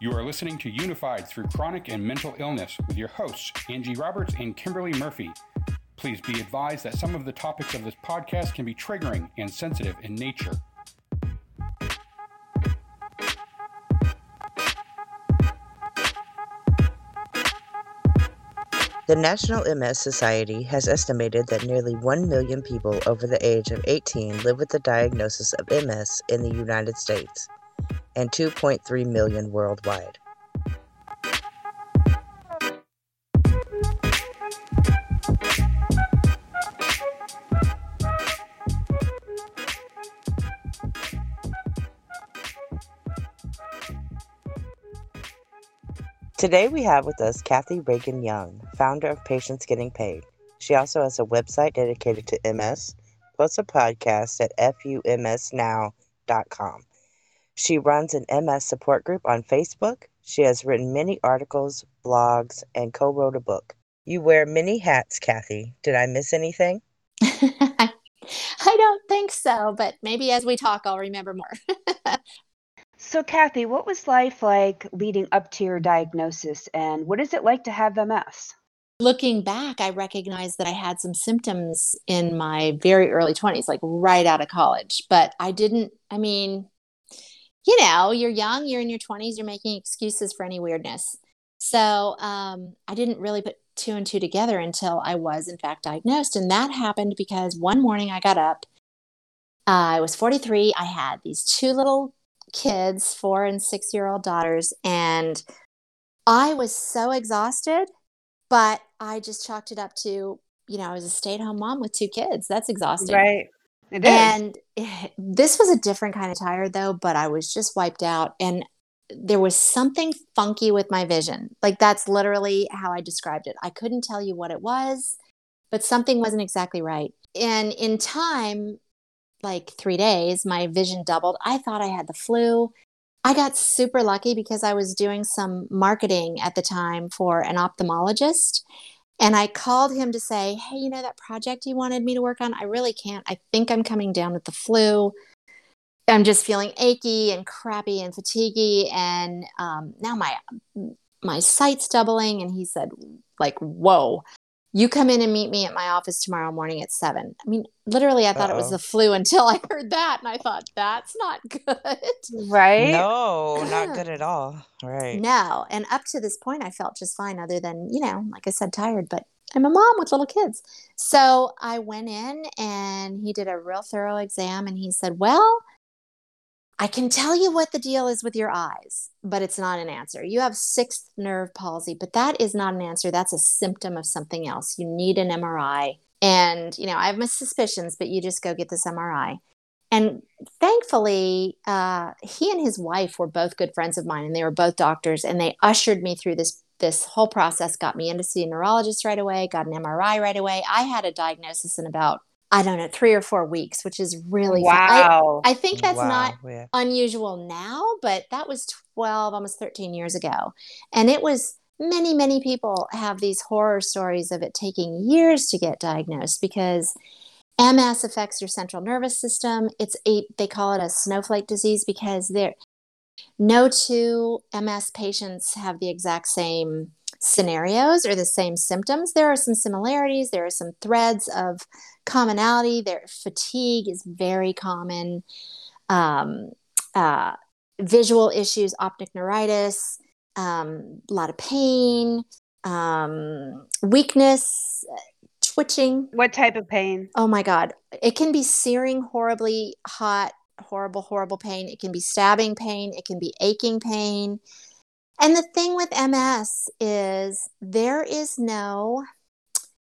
You are listening to Unified Through Chronic and Mental Illness with your hosts, Angie Roberts and Kimberly Murphy. Please be advised that some of the topics of this podcast can be triggering and sensitive in nature. The National MS Society has estimated that nearly 1 million people over the age of 18 live with the diagnosis of MS in the United States and 2.3 million worldwide. Today we have with us Kathy Reagan Young, founder of Patients Getting Paid. She also has a website dedicated to MS, plus a podcast at fumsnow.com. She runs an MS support group on Facebook. She has written many articles, blogs, and co wrote a book. You wear many hats, Kathy. Did I miss anything? I don't think so, but maybe as we talk, I'll remember more. So, Kathy, what was life like leading up to your diagnosis, and what is it like to have MS? Looking back, I recognized that I had some symptoms in my very early 20s, like right out of college. But I didn't, I mean, you know, you're young, you're in your 20s, you're making excuses for any weirdness. So um, I didn't really put two and two together until I was, in fact, diagnosed. And that happened because one morning I got up. Uh, I was 43. I had these two little kids, four and six year old daughters, and I was so exhausted, but I just chalked it up to, you know, I was a stay at home mom with two kids. That's exhausting. Right. It is. And this was a different kind of tired though, but I was just wiped out. And there was something funky with my vision. Like that's literally how I described it. I couldn't tell you what it was, but something wasn't exactly right. And in time, like three days, my vision doubled. I thought I had the flu. I got super lucky because I was doing some marketing at the time for an ophthalmologist. And I called him to say, Hey, you know that project you wanted me to work on? I really can't. I think I'm coming down with the flu. I'm just feeling achy and crappy and fatiguey. And um, now my my sight's doubling. And he said, like, whoa you come in and meet me at my office tomorrow morning at seven. I mean, literally, I thought Uh-oh. it was the flu until I heard that. And I thought, that's not good. Right? No, not good at all. Right. No. And up to this point, I felt just fine, other than, you know, like I said, tired. But I'm a mom with little kids. So I went in and he did a real thorough exam and he said, Well, I can tell you what the deal is with your eyes, but it's not an answer. You have sixth nerve palsy, but that is not an answer. That's a symptom of something else. You need an MRI. And, you know, I have my suspicions, but you just go get this MRI. And thankfully, uh, he and his wife were both good friends of mine, and they were both doctors, and they ushered me through this this whole process. Got me in to see a neurologist right away, got an MRI right away. I had a diagnosis in about I don't know, three or four weeks, which is really wow. I, I, think that's wow. not yeah. unusual now, but that was 12, almost 13 years ago. And it was many, many people have these horror stories of it taking years to get diagnosed because MS affects your central nervous system. It's a, they call it a snowflake disease because there, no two MS patients have the exact same scenarios or the same symptoms. There are some similarities, there are some threads of commonality. Their fatigue is very common. Um, uh, visual issues, optic neuritis, um, a lot of pain, um, weakness, twitching. What type of pain? Oh my God. It can be searing, horribly hot, horrible, horrible pain. It can be stabbing pain. It can be aching pain. And the thing with MS is there is no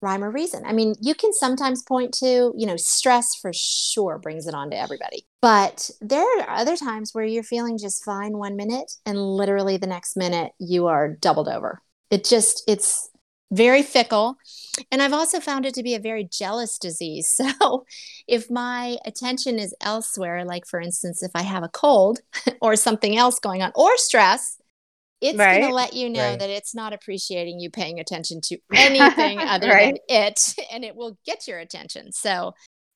rhyme or reason. I mean, you can sometimes point to, you know, stress for sure brings it on to everybody. But there are other times where you're feeling just fine one minute and literally the next minute you are doubled over. It just, it's very fickle. And I've also found it to be a very jealous disease. So if my attention is elsewhere, like for instance, if I have a cold or something else going on or stress, it's right. going to let you know right. that it's not appreciating you paying attention to anything other right. than it and it will get your attention so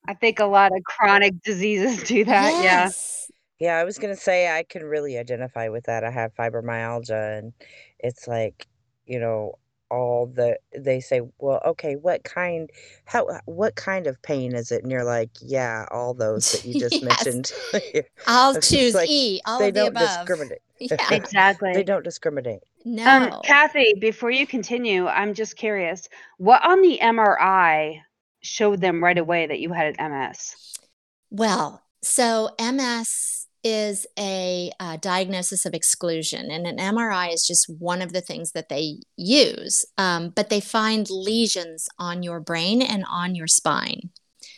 i think a lot of chronic diseases do that yes. Yeah, I was gonna say I can really identify with that. I have fibromyalgia, and it's like, you know, all the they say, "Well, okay, what kind how what kind of pain is it?" And you're like, "Yeah, all those that you just yes. mentioned." I'll It's just choose like E, all they of the don't above. discriminate. Yeah. They don't discriminate. Um, No. Kathy, before you continue, I'm just curious. What on the MRI showed them right away that you had an MS? Well, so MS is a uh, diagnosis of exclusion, and an MRI is just one of the things that they use. Um, but they find lesions on your brain and on your spine.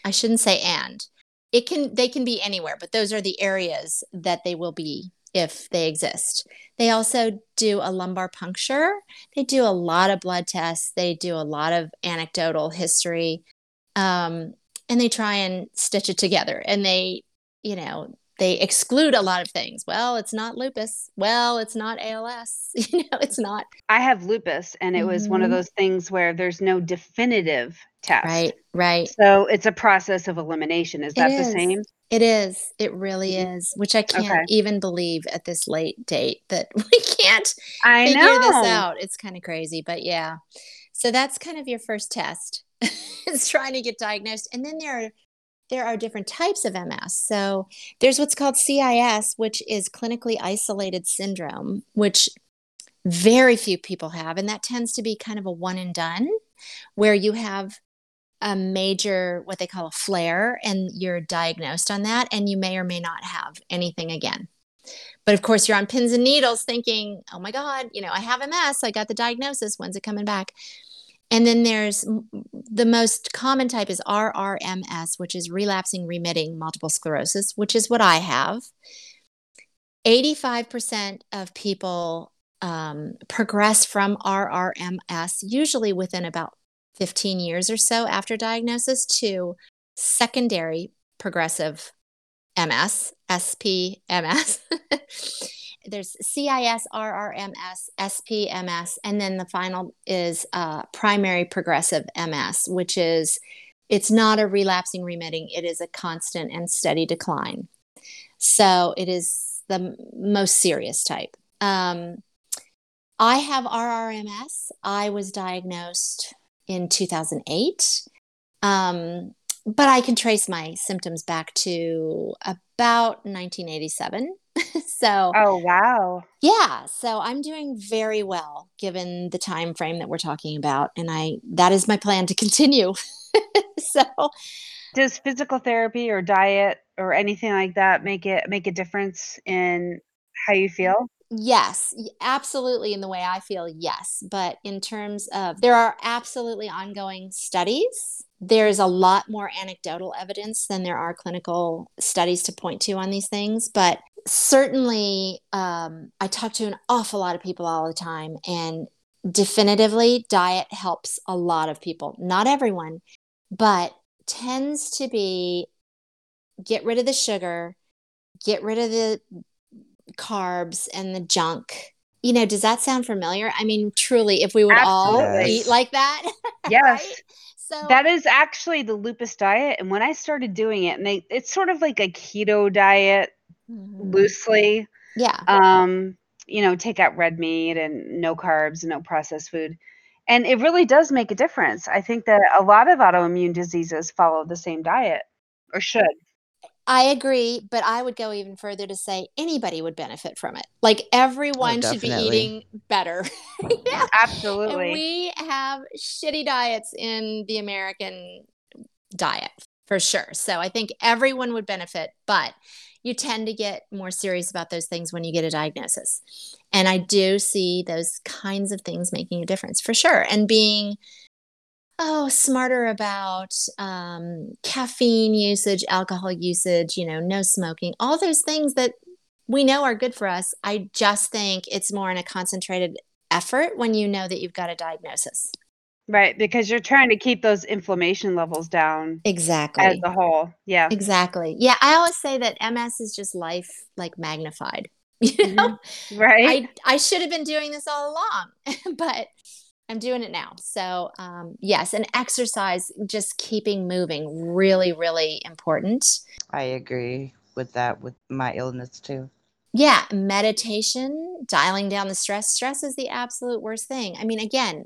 I shouldn't say and. It can they can be anywhere, but those are the areas that they will be if they exist. They also do a lumbar puncture. They do a lot of blood tests. They do a lot of anecdotal history. Um, and they try and stitch it together and they you know they exclude a lot of things well it's not lupus well it's not als you know it's not I have lupus, and it was one of Mhm. those things where there's no definitive test. right right So it's a process of elimination. Is that the same? it is it really Mhm. is which i can't Okay. even believe at this late date that we can't I figure know. this out it's kind of crazy but yeah so that's kind of your first test is trying to get diagnosed and then there are there are different types of ms so there's what's called cis which is clinically isolated syndrome which very few people have and that tends to be kind of a one and done where you have a major what they call a flare and you're diagnosed on that and you may or may not have anything again. But of course you're on pins and needles thinking oh my god you know i have ms i got the diagnosis when's it coming back and then there's the most common type is rrms which is relapsing remitting multiple sclerosis which is what i have 85% of people um, progress from rrms usually within about 15 years or so after diagnosis to secondary progressive MS, SPMS. There's CIS, RRMS, SPMS, and then the final is uh, primary progressive MS, which is it's not a relapsing remitting, it is a constant and steady decline. So it is the m- most serious type. Um, I have RRMS. I was diagnosed in 2008. Um, but I can trace my symptoms back to about 1987. so, Oh wow. yeah, so I'm doing very well given the time frame that we're talking about and I that is my plan to continue. so, Does physical therapy or diet or anything like that make it make a difference in how you feel? Yes, absolutely. In the way I feel, yes. But in terms of, there are absolutely ongoing studies. There's a lot more anecdotal evidence than there are clinical studies to point to on these things. But certainly, um, I talk to an awful lot of people all the time, and definitively, diet helps a lot of people. Not everyone, but tends to be get rid of the sugar, get rid of the carbs and the junk. You know, does that sound familiar? I mean, truly, if we would all eat like that, Yes. right? So That is actually the lupus diet. And when I started doing it, and they it's sort of like a keto diet Mhm. loosely. yeah, Um, you know, take out red meat and no carbs, no processed food. And it really does make a difference. I think that a lot of autoimmune diseases follow the same diet or should. I agree, but I would go even further to say anybody would benefit from it. Like everyone should be eating better. yeah. And Absolutely. we have shitty diets in the American diet for sure. So I think everyone would benefit, but you tend to get more serious about those things when you get a diagnosis. And I do see those kinds of things making a difference for sure. And being oh smarter about um, caffeine usage alcohol usage you know no smoking all those things that we know are good for us i just think it's more in a concentrated effort when you know that you've got a diagnosis right. Because you're trying to keep those inflammation levels down Exactly. as exactly a whole. Yeah. exactly yeah i always say that ms is just life like magnified you know Right. I, I should have been doing this all along but i'm doing it now so um, yes and exercise just keeping moving really really important I agree. with that with my illness too. Yeah, meditation, dialing down the stress. Stress is the absolute worst thing. I mean, again,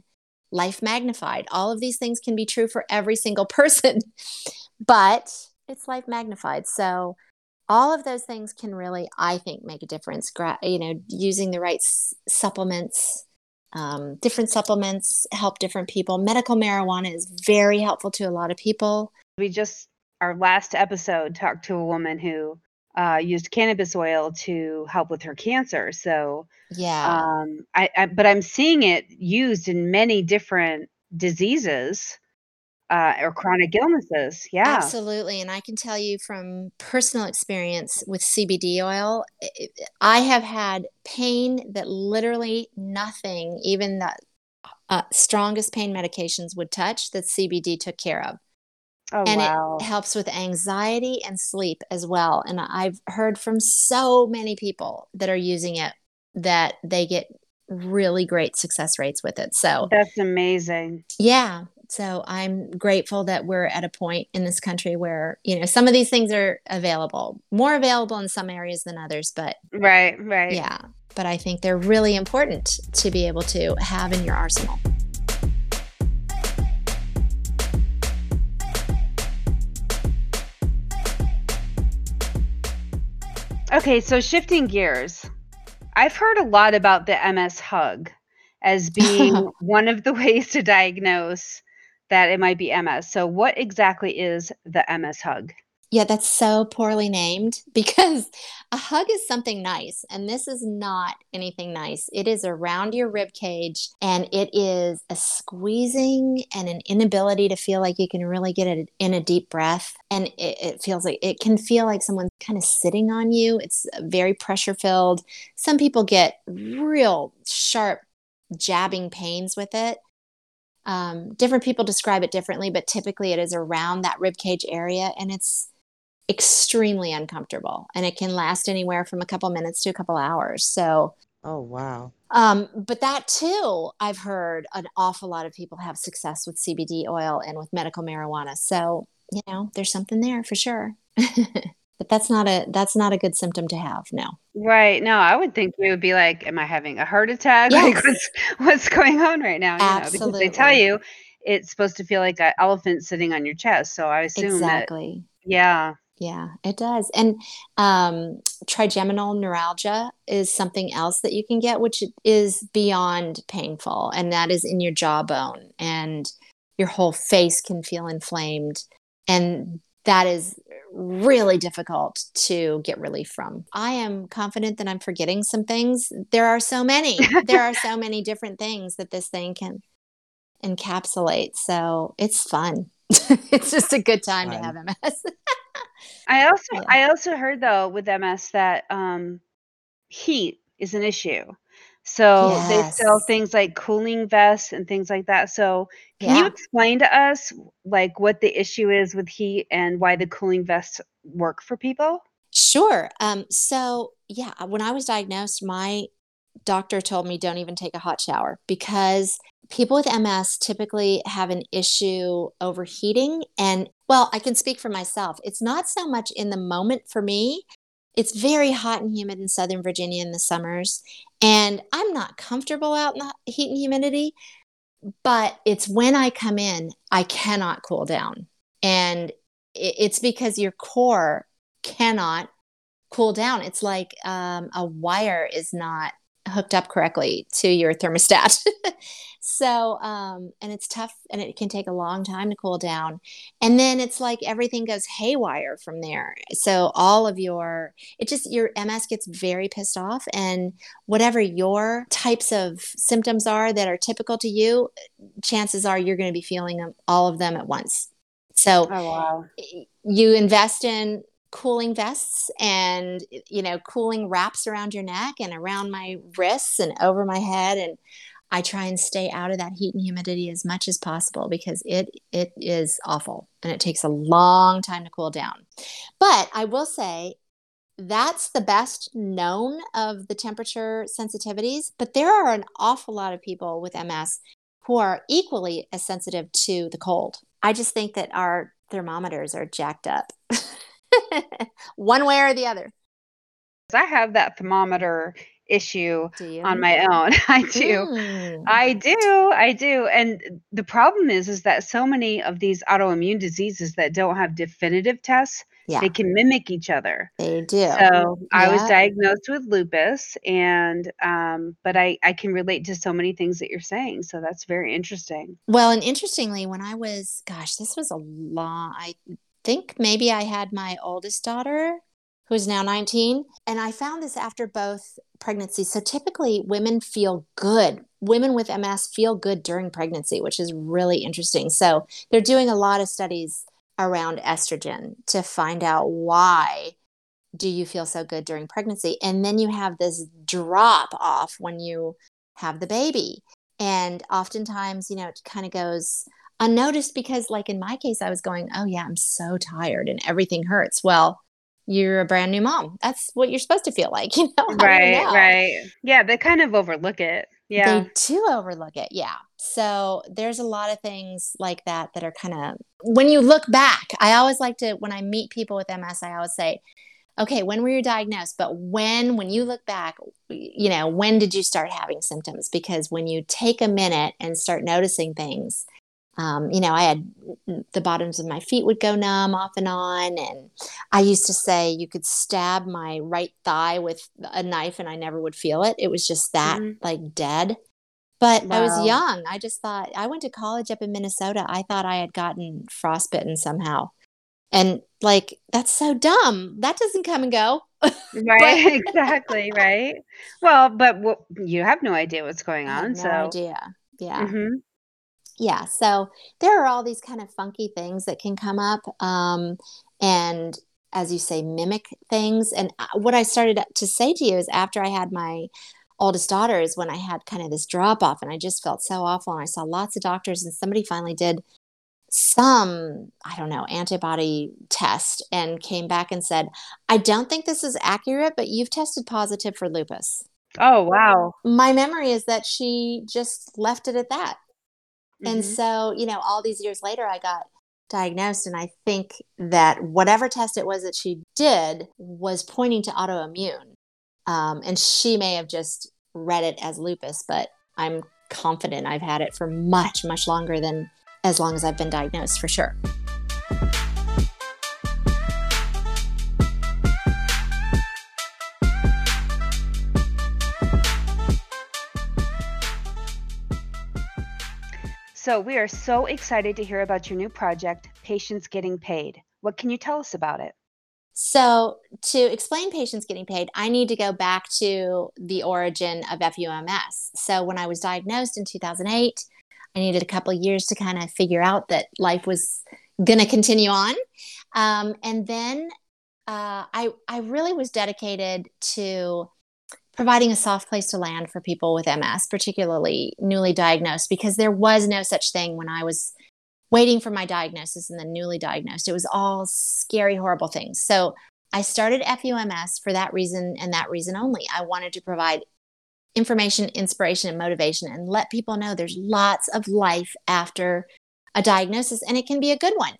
life magnified. All of these things can be true for every single person, but it's life magnified. So, all of those things can really, I think, make a difference. You know, using the right supplements, um, different supplements help different people. Medical marijuana is very helpful to a lot of people. We just, our last episode, talked to a woman who uh, used cannabis oil to help with her cancer. So, Yeah. um, I, I, but I'm seeing it used in many different diseases uh, or chronic illnesses. Yeah. Absolutely. And I can tell you from personal experience with CBD oil, i- have had pain that literally nothing, even the uh, strongest pain medications would touch, that CBD took care of. Oh, and wow. it helps with anxiety and sleep as well. And I've heard from so many people that are using it that they get really great success rates with it. So, That's amazing. yeah. So I'm grateful that we're at a point in this country where, you know, some of these things are available, more available in some areas than others, but Right, right. yeah, but I think they're really important to be able to have in your arsenal. Okay, so shifting gears. I've heard a lot about the MS hug as being one of the ways to diagnose that it might be MS. So, what exactly is the MS hug? Yeah, that's so poorly named because a hug is something nice, and this is not anything nice. It is around your rib cage, and it is a squeezing and an inability to feel like you can really get it in a deep breath. And it, it feels like it can feel like someone's kind of sitting on you. It's very pressure filled. Some people get real sharp jabbing pains with it. Um, different people describe it differently, but typically it is around that rib cage area, and it's extremely uncomfortable and it can last anywhere from a couple minutes to a couple hours so Oh wow. um, but that too i've heard an awful lot of people have success with cbd oil and with medical marijuana so you know there's something there for sure but that's not a that's not a good symptom to have no Right. No, I would think we would be like, Am I having a heart attack? Like, what's, what's going on right now? You know, because they tell you it's supposed to feel like an elephant sitting on your chest. So, I assume that, exactly yeah. Yeah, it does. And um, trigeminal neuralgia is something else that you can get, which is beyond painful, and that is in your jawbone, and your whole face can feel inflamed. And that is really difficult to get relief from. I am confident that I'm forgetting some things. There are so many, there are so many different things that this thing can encapsulate. So it's fun. it's just a good time to have MS. I also Yeah. I also heard though with MS that um, heat is an issue. So they sell things like cooling vests and things like that. So can you explain to us like what the issue is with heat and why the cooling vests work for people? Sure. Um, so yeah, when I was diagnosed, my doctor told me don't even take a hot shower because people with MS typically have an issue overheating. And well, I can speak for myself. It's not so much in the moment for me. It's very hot and humid in Southern Virginia in the summers, and I'm not comfortable out in the heat and humidity. But it's when I come in, I cannot cool down. And it's because your core cannot cool down. It's like um, a wire is not hooked up correctly to your thermostat. so, um, and it's tough and it can take a long time to cool down. And then it's like everything goes haywire from there. So, all of your, it just, your MS gets very pissed off. And whatever your types of symptoms are that are typical to you, chances are you're going to be feeling them, all of them at once. So, Oh wow. you invest in cooling vests and you know cooling wraps around your neck and around my wrists and over my head and I try and stay out of that heat and humidity as much as possible because it it is awful and it takes a long time to cool down. But I will say that's the best known of the temperature sensitivities, but there are an awful lot of people with MS who are equally as sensitive to the cold. I just think that our thermometers are jacked up. one way or the other. I have that thermometer issue on my own. I do. Mm. I do. I do. And the problem is is that so many of these autoimmune diseases that don't have definitive tests, yeah, they can mimic each other. they do. So I was diagnosed with lupus and um but I I can relate to so many things that you're saying. So that's very interesting. Well, and interestingly, when I was, gosh, this was a long, I think maybe I had my oldest daughter, who's now 19, and I found this after both pregnancies. So typically, women feel good. Women with MS feel good during pregnancy, which is really interesting. So they're doing a lot of studies around estrogen to find out why do you feel so good during pregnancy and then you have this drop off when you have the baby and oftentimes you know it kind of goes unnoticed because like in my case i was going oh yeah i'm so tired and everything hurts well you're a brand new mom that's what you're supposed to feel like you know Right, know. right. Yeah, they kind of overlook it. Yeah. They do overlook it. Yeah. So there's a lot of things like that that are kind of, when you look back, I always like to, when I meet people with MS, I always say, okay, when were you diagnosed? But when, when you look back, you know, when did you start having symptoms? Because when you take a minute and start noticing things, um, you know, I had the bottoms of my feet would go numb off and on. And I used to say you could stab my right thigh with a knife and I never would feel it. It was just that Mhm. like dead. But I was young. I just thought I went to college up in Minnesota. I thought I had gotten frostbitten somehow. And like, that's so dumb. That doesn't come and go. Right, exactly, right. Well, but w- you have no idea what's going on, no so idea. Yeah. Mhm. Yeah so there are all these kind of funky things that can come up um, and as you say mimic things and uh, what i started to say to you is after i had my oldest daughter is when i had kind of this drop off and i just felt so awful and i saw lots of doctors and somebody finally did some i don't know antibody test and came back and said i don't think this is accurate but you've tested positive for lupus Oh, wow. my memory is that she just left it at that and Mhm. so, you know, all these years later, I got diagnosed, and I think that whatever test it was that she did was pointing to autoimmune. Um, and she may have just read it as lupus, but I'm confident I've had it for much, much longer than as long as I've been diagnosed for sure. So, we are so excited to hear about your new project, Patients Getting Paid. What can you tell us about it? So, to explain patients getting paid, I need to go back to the origin of FUMS. So, when I was diagnosed in 2008, I needed a couple years to kind of figure out that life was going to continue on. Um, and then uh, I, I really was dedicated to providing a soft place to land for people with MS, particularly newly diagnosed, because there was no such thing when I was waiting for my diagnosis and then newly diagnosed. It was all scary, horrible things. So I started FUMS for that reason and that reason only. I wanted to provide information, inspiration, and motivation and let people know there's lots of life after a diagnosis and it can be a good one.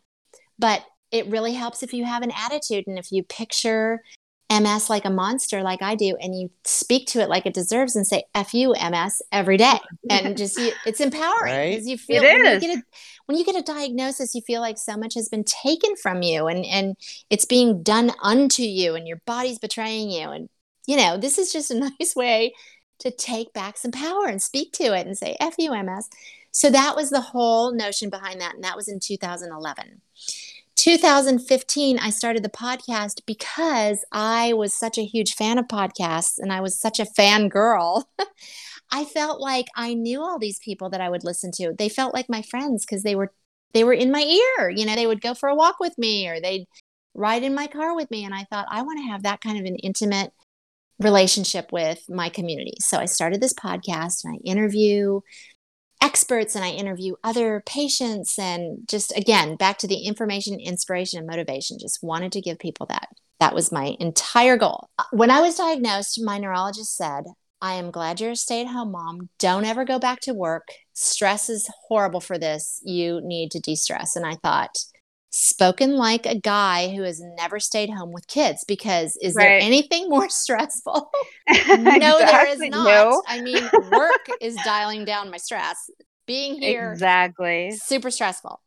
But it really helps if you have an attitude and if you picture MS like a monster, like I do, and you speak to it like it deserves and say "F you, MS" every day, and just you, it's empowering Right? because you feel It when is. you get a when you get a diagnosis, you feel like so much has been taken from you, and and it's being done unto you, and your body's betraying you, and you know this is just a nice way to take back some power and speak to it and say "F you, MS." So that was the whole notion behind that, and that was in 2011. 2015, I started the podcast because I was such a huge fan of podcasts and I was such a fan girl. I felt like I knew all these people that I would listen to. They felt like my friends because they were they were in my ear. You know, they would go for a walk with me or they'd ride in my car with me. And I thought, I want to have that kind of an intimate relationship with my community. So I started this podcast and I interview experts and I interview other patients and just again back to the information, inspiration, and motivation. Just wanted to give people that. That was my entire goal. Uh, when I was diagnosed, my neurologist said, I am glad you're a stay at home mom. Don't ever go back to work. Stress is horrible for this. You need to de stress. And I thought, spoken like a guy who has never stayed home with kids because is right. there anything more stressful? no, exactly. there is not. No. I mean, work is dialing down my stress. Being here, exactly, super stressful.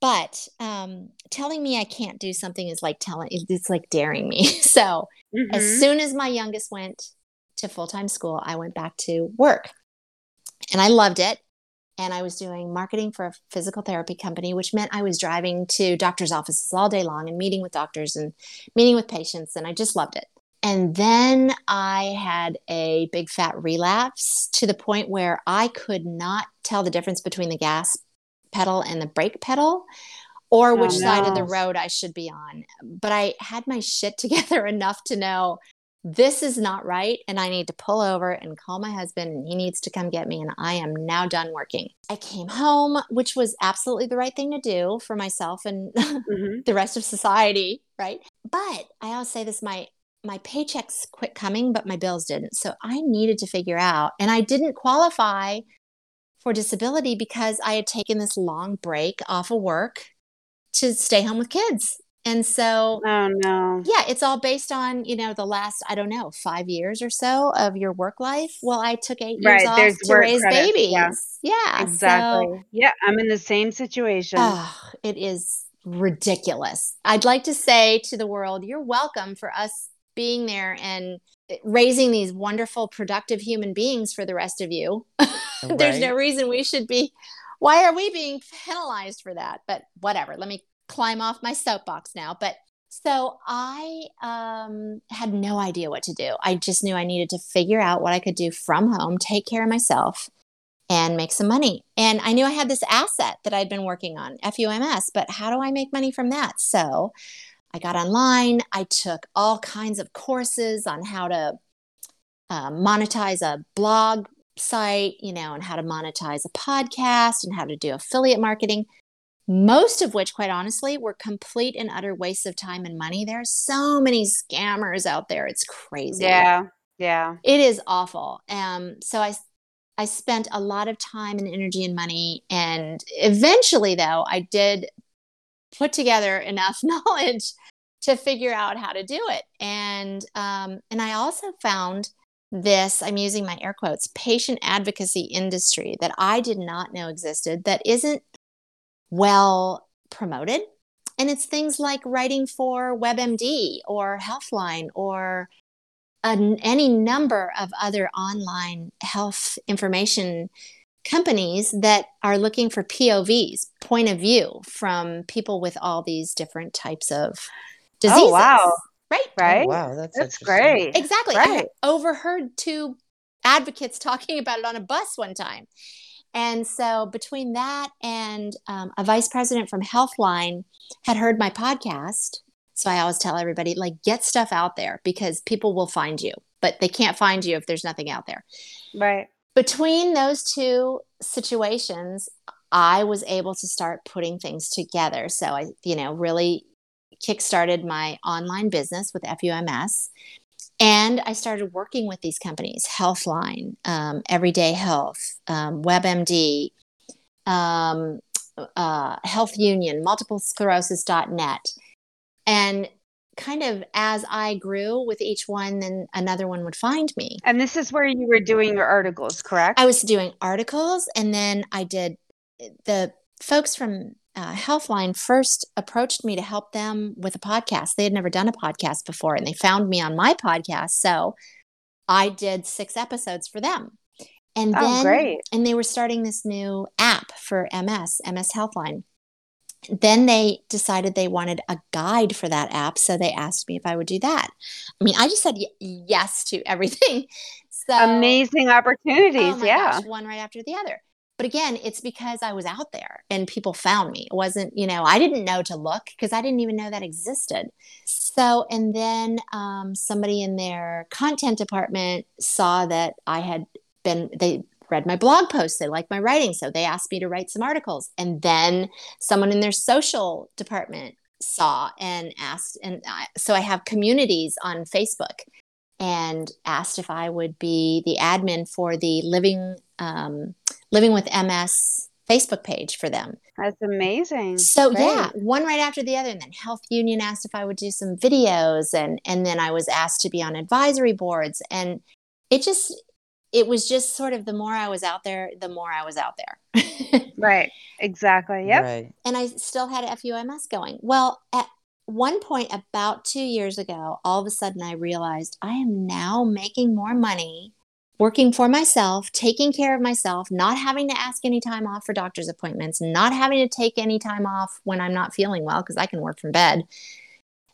But um, telling me I can't do something is like telling it's like daring me. So mm-hmm. as soon as my youngest went to full time school, I went back to work, and I loved it and I was doing marketing for a physical therapy company, which meant I was driving to doctors' offices all day long and meeting with doctors and meeting with patients, and I just loved it. And then I had a big fat relapse to the point where I could not tell the difference between the gas pedal and the brake pedal or oh, which oh, no. side of the road I should be on. But I had my shit together enough to know this is not right and i need to pull over and call my husband and he needs to come get me and i am now done working. I came home which was absolutely the right thing to do for myself and mm-hmm. the rest of society right? But i always say this my my paychecks quit coming but my bills didn't. So i needed to figure out and i didn't qualify for disability because i had taken this long break off of work to stay home with kids and so, oh no. Yeah, it's all based on, you know, the last, I don't know, five years or so of your work life. Well, I took eight years right, off to raise credits, babies. Yeah, yeah exactly. So, yeah, I'm in the same situation. Oh, it is ridiculous. I'd like to say to the world, you're welcome for us being there and eh, raising these wonderful, productive human beings for the rest of you. There's no reason we should be. Why are we being penalized for that? But whatever. Let me climb off my soapbox now. But so I um, had no idea what to do. I just knew I needed to figure out what I could do from home, take care of myself, and make some money. And I knew I had this asset that I'd been working on, FUMS, but how do I make money from that? So I got online. I took all kinds of courses on how to uh, monetize a blog site, you know, and how to monetize a podcast and how to do affiliate marketing most of which, quite honestly, were complete and utter waste of time and money. There are so many scammers out there. It's crazy. Yeah. Yeah. It is awful. Um, so I I spent a lot of time and energy and money. And eventually, though, I did put together enough knowledge to figure out how to do it. And um, and I also found this, I'm using my air quotes, patient advocacy industry that I did not know existed that isn't well promoted. And it's things like writing for WebMD or Healthline or an, any number of other online health information companies that are looking for POVs, point of view from people with all these different types of oh, diseases. Oh, wow. Right. Oh, right. Oh, wow. That's, that's great. Exactly. Right. I overheard two advocates talking about it on a bus one time. And so between that and um, a vice president from Healthline had heard my podcast. So I always tell everybody, like, get stuff out there because people will find you, but they can't find you if there's nothing out there. Right. Between those two situations, I was able to start putting things together. So I, you know, really kickstarted my online business with FUMS. And I started working with these companies Healthline, um, Everyday Health, um, WebMD, um, uh, Health Union, multiplesclerosis.net. And kind of as I grew with each one, then another one would find me. And this is where you were doing your articles, correct? I was doing articles and then I did the folks from uh, Healthline first approached me to help them with a podcast. They had never done a podcast before, and they found me on my podcast. So I did six episodes for them. And oh, then, great. and they were starting this new app for MS, MS Healthline. Then they decided they wanted a guide for that app. So they asked me if I would do that. I mean, I just said y- yes to everything. So amazing opportunities. Oh yeah. Gosh, one right after the other but again it's because i was out there and people found me. It wasn't you know i didn't know to look because i didn't even know that existed. So and then um, somebody in their content department saw that i had been they read my blog posts they liked my writing so they asked me to write some articles. And then someone in their social department saw and asked and I, so i have communities on facebook and asked if i would be the admin for the living um, Living with MS Facebook page for them. That's amazing. So Great. yeah, one right after the other. And then Health Union asked if I would do some videos and and then I was asked to be on advisory boards. And it just it was just sort of the more I was out there, the more I was out there. Right. Exactly. Yep. Right. and I still had FUMS going. Well, at one point about two years ago, all of a sudden I realized I am now making more money working for myself, taking care of myself, not having to ask any time off for doctor's appointments, not having to take any time off when I'm not feeling well because I can work from bed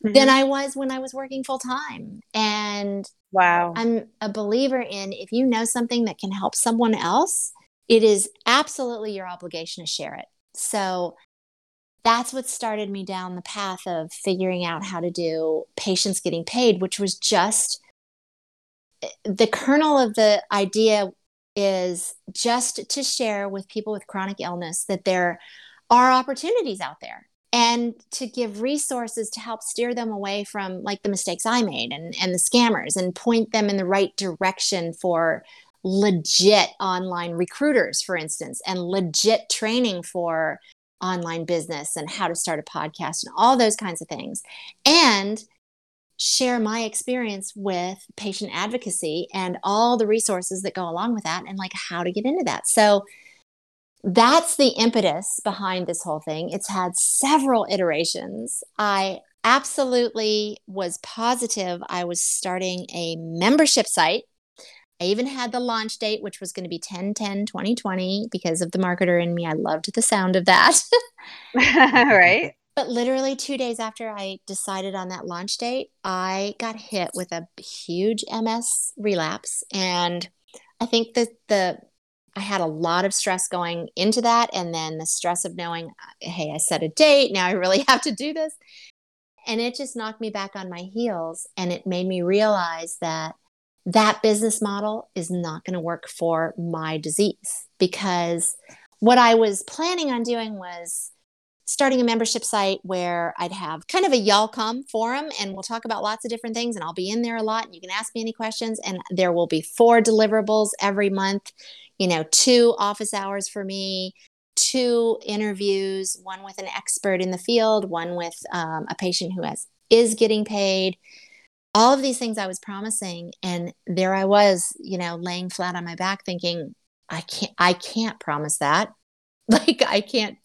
Mhm. than I was when I was working full time. And wow. I'm a believer in if you know something that can help someone else, it is absolutely your obligation to share it. So that's what started me down the path of figuring out how to do patients getting paid, which was just the kernel of the idea is just to share with people with chronic illness that there are opportunities out there and to give resources to help steer them away from like the mistakes I made and, and the scammers and point them in the right direction for legit online recruiters, for instance, and legit training for online business and how to start a podcast and all those kinds of things. And share my experience with patient advocacy and all the resources that go along with that and like how to get into that. So that's the impetus behind this whole thing. It's had several iterations. I absolutely was positive I was starting a membership site. I even had the launch date, which was going to be 10 10 2020 because of the marketer in me. I loved the sound of that. right. But literally two days after I decided on that launch date, I got hit with a huge MS relapse. And I think that the I had a lot of stress going into that. And then the stress of knowing, hey, I set a date. Now I really have to do this. And it just knocked me back on my heels. And it made me realize that that business model is not going to work for my disease because what I was planning on doing was starting a membership site where I'd have kind of a y'all come forum and we'll talk about lots of different things and I'll be in there a lot and you can ask me any questions and there will be four deliverables every month, you know, two office hours for me, two interviews, one with an expert in the field, one with um, a patient who has is getting paid. All of these things I was promising and there I was, you know, laying flat on my back thinking I can't I can't promise that. Like I can't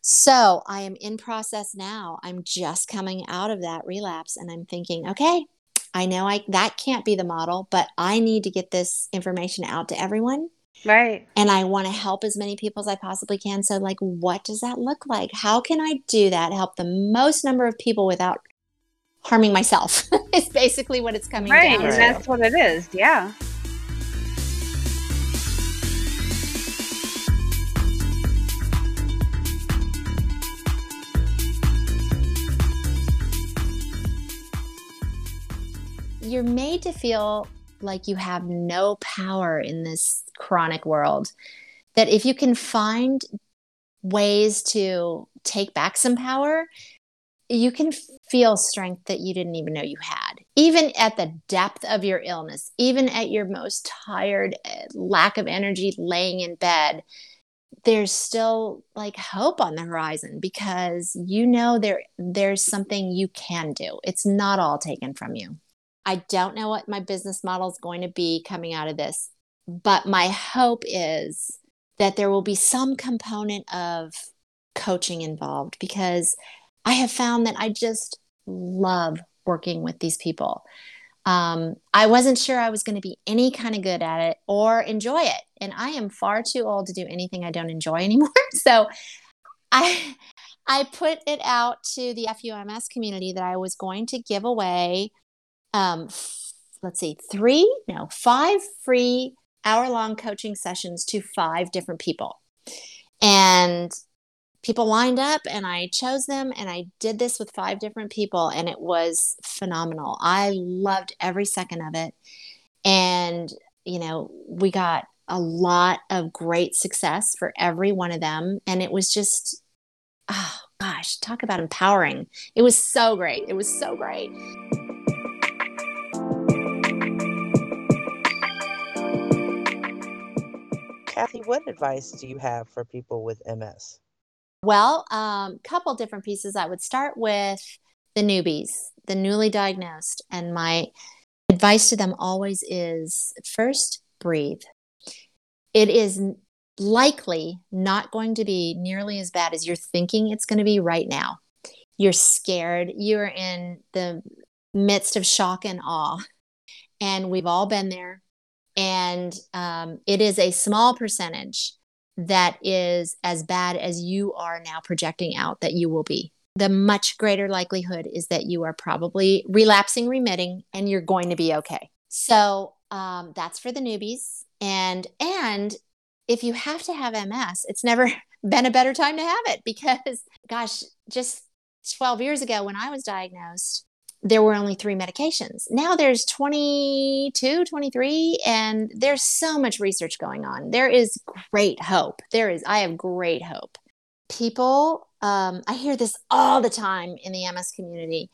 so I am in process now. I'm just coming out of that relapse and I'm thinking, okay, I know I that can't be the model, but I need to get this information out to everyone Right. and I want to help as many people as I possibly can. So like what does that look like? How can I do that? Help the most number of people without harming myself. is basically what it's coming Right. down And to. that's what it is. Yeah. You're made to feel like you have no power in this chronic world. That if you can find ways to take back some power, you can feel strength that you didn't even know you had. Even at the depth of your illness, even at your most tired, eh, lack of energy laying in bed, there's still like hope on the horizon because you know there there's something you can do. It's not all taken from you. I don't know what my business model is going to be coming out of this, but my hope is that there will be some component of coaching involved because I have found that I just love working with these people. Um, I wasn't sure I was going to be any kind of good at it or enjoy it. And I am far too old to do anything I don't enjoy anymore. So I I put it out to the FUMS community that I was going to give away um f- let's see, three, no, five free hour-long coaching sessions to five different people. And people lined up and I chose them and I did this with five different people and it was phenomenal. I loved every second of it. And, you know, we got a lot of great success for every one of them. And it was just, oh gosh, talk about empowering. It was so great. It was so great. Kathy, what advice do you have for people with MS? Well, a um, couple different pieces. I would start with the newbies, the newly diagnosed. And my advice to them always is first, breathe. It is likely not going to be nearly as bad as you're thinking it's going to be right now. You're scared, you're in the midst of shock and awe. And we've all been there. And um, it is a small percentage that is as bad as you are now projecting out that you will be. The much greater likelihood is that you are probably relapsing, remitting, and you're going to be okay. So um, that's for the newbies. And and if you have to have MS, it's never been a better time to have it because, gosh, just 12 years ago when I was diagnosed, there were only three medications. Now there's 22, 23, and there's so much research going on. There is great hope. There is, I have great hope. People, um, I hear this all the time in the MS community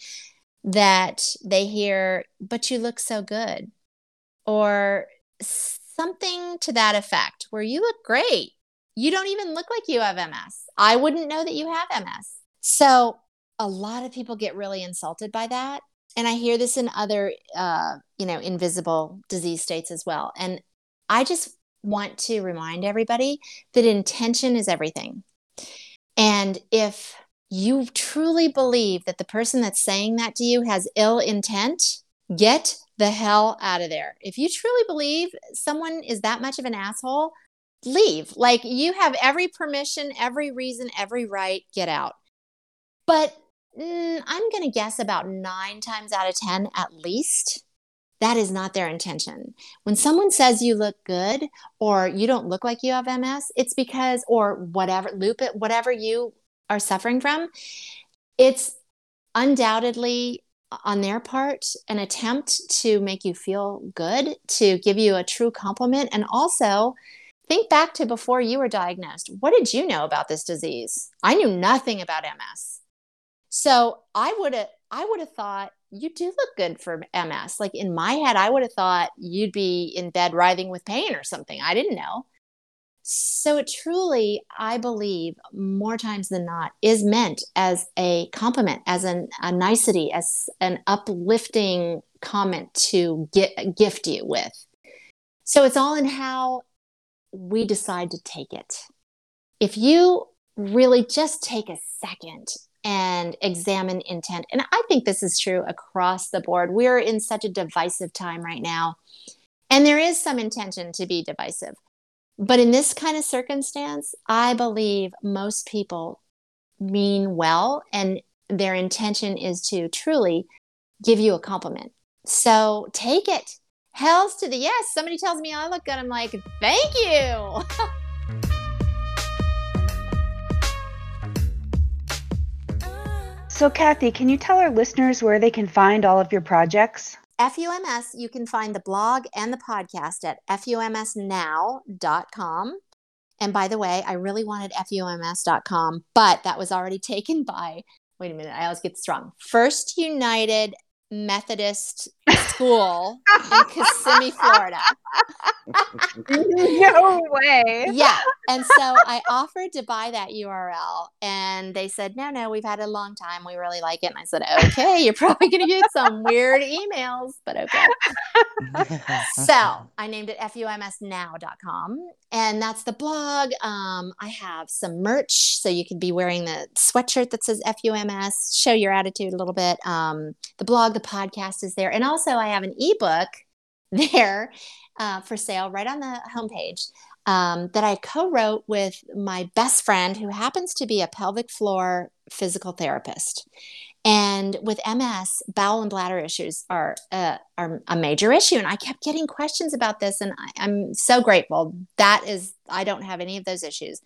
that they hear, but you look so good, or something to that effect, where you look great. You don't even look like you have MS. I wouldn't know that you have MS. So a lot of people get really insulted by that and i hear this in other uh, you know invisible disease states as well and i just want to remind everybody that intention is everything and if you truly believe that the person that's saying that to you has ill intent get the hell out of there. If you truly believe someone is that much of an asshole leave. Like you have every permission every reason every right get out. But mm, I'm going to guess about nine times out of 10 at least. That is not their intention. When someone says you look good or you don't look like you have MS, it's because, or whatever, lupus, whatever you are suffering from, it's undoubtedly on their part an attempt to make you feel good, to give you a true compliment, and also think back to before you were diagnosed. What did you know about this disease? I knew nothing about MS. So I would have I would have thought you do look good for MS. Like in my head, I would have thought you'd be in bed writhing with pain or something. I didn't know. So it truly, I believe, more times than not, is meant as a compliment, as an, a nicety, as an uplifting comment to get, gift you with. So it's all in how we decide to take it. If you really just take a second and examine intent. And I think this is true across the board. We're in such a divisive time right now. And there is some intention to be divisive. But in this kind of circumstance, I believe most people mean well and their intention is to truly give you a compliment. So take it. Hells to the yes. Somebody tells me I look good. I'm like, thank you. So, Kathy, can you tell our listeners where they can find all of your projects? FUMS, you can find the blog and the podcast at FUMSnow.com. And by the way, I really wanted FUMS.com, but that was already taken by, wait a minute, I always get this wrong. First United Methodist school in Kissimmee, Florida. no way. Yeah. And so I offered to buy that URL and they said, no, no, we've had a long time. We really like it. And I said, okay, you're probably going to get some weird emails, but okay. so I named it fumsnow.com and that's the blog. Um, I have some merch. So you could be wearing the sweatshirt that says FUMS, show your attitude a little bit. Um, the blog, the podcast is there. And also I have an ebook there uh, for sale right on the homepage um, that I co wrote with my best friend, who happens to be a pelvic floor physical therapist. And with MS, bowel and bladder issues are, uh, are a major issue. And I kept getting questions about this, and I, I'm so grateful. That is, I don't have any of those issues.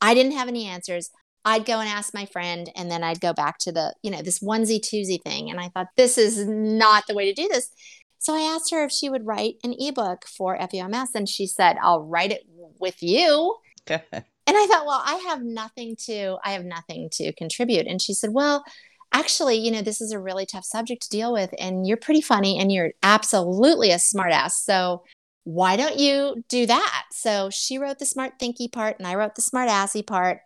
I didn't have any answers. I'd go and ask my friend, and then I'd go back to the, you know, this onesie twosie thing. And I thought, this is not the way to do this. So I asked her if she would write an ebook for FUMS, and she said, I'll write it with you. and I thought, well, I have nothing to, I have nothing to contribute. And she said, well, actually, you know, this is a really tough subject to deal with, and you're pretty funny, and you're absolutely a smartass. So why don't you do that? So she wrote the smart thinky part and I wrote the smart assy part.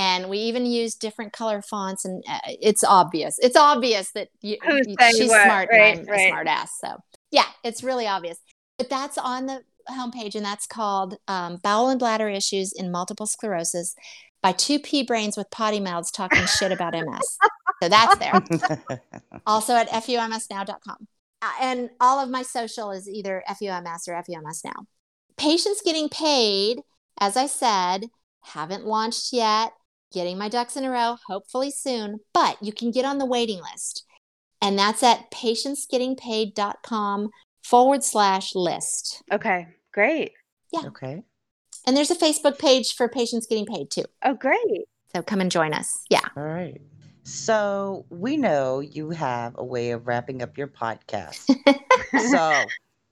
And we even use different color fonts, and uh, it's obvious. It's obvious that you, you- she's what? smart Right, and I'm right. a smart ass. So yeah, it's really obvious. But that's on the homepage, and that's called um, Bowel and Bladder Issues in Multiple Sclerosis by two pea brains with potty mouths talking shit about MS. So that's there. also at fumsnow.com. Uh, and all of my social is either FUMS or FUMS now. Patients getting paid, as I said, haven't launched yet, getting my ducks in a row, hopefully soon, but you can get on the waiting list. And that's at patientsgettingpaid.com forward slash list. Okay, great. Yeah. Okay. And there's a Facebook page for patients getting paid too. Oh, great. So come and join us. Yeah. All right. So we know you have a way of wrapping up your podcast. so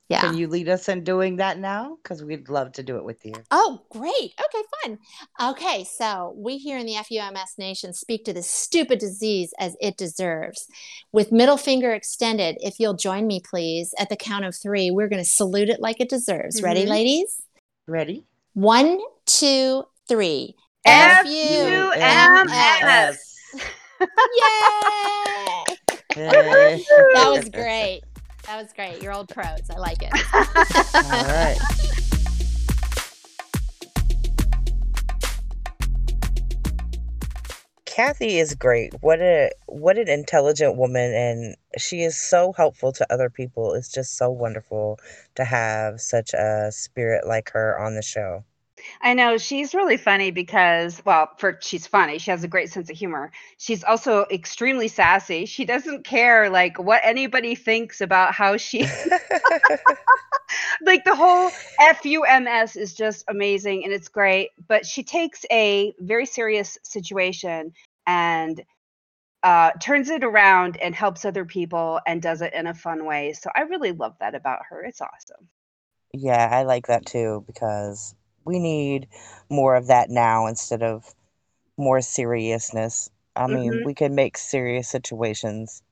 Yeah. can you lead us in doing that now? Because we'd love to do it with you. Oh, great. Okay, fun. Okay, so we here in the FUMS Nation speak to this stupid disease as it deserves. With middle finger extended, if you'll join me, please, at the count of three, we're going to salute it like it deserves. Ready, Mhm. ladies? Ready? One, two, three. F-U-M-S. Yay! That was great. That was great. You're old pros. I like it. All right. Kathy is great. What a what an intelligent woman and she is so helpful to other people. It's just so wonderful to have such a spirit like her on the show. I know she's really funny because, well, for she's funny. She has a great sense of humor. She's also extremely sassy. She doesn't care like what anybody thinks about how she like the whole FUMS is just amazing and it's great. But she takes a very serious situation and uh, turns it around and helps other people and does it in a fun way. So I really love that about her. It's awesome. yeah, I like that too because we need more of that now instead of more seriousness. I mean, Mhm. we can make serious situations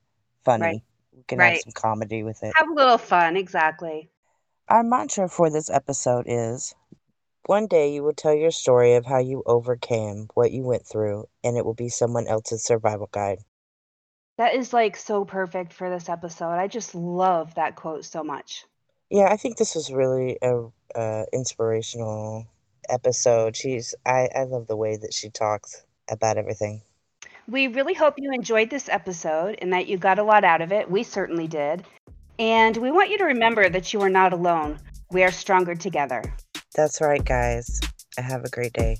funny. We can have some comedy with it. Have a little fun, exactly. Our mantra for this episode is one day you will tell your story of how you overcame what you went through, and it will be someone else's survival guide. That is like so perfect for this episode. I just love that quote so much. Yeah, I think this was really a, a inspirational episode. She's I, I love the way that she talks about everything. We really hope you enjoyed this episode and that you got a lot out of it. We certainly did. And we want you to remember that you are not alone. We are stronger together. That's right, guys. Have a great day.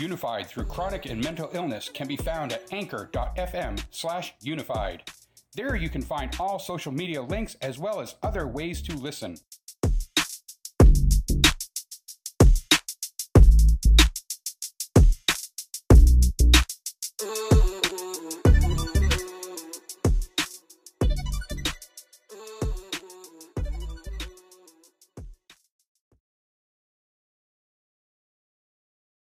Unified through chronic and mental illness can be found at anchor.fm slash unified. There you can find all social media links as well as other ways to listen.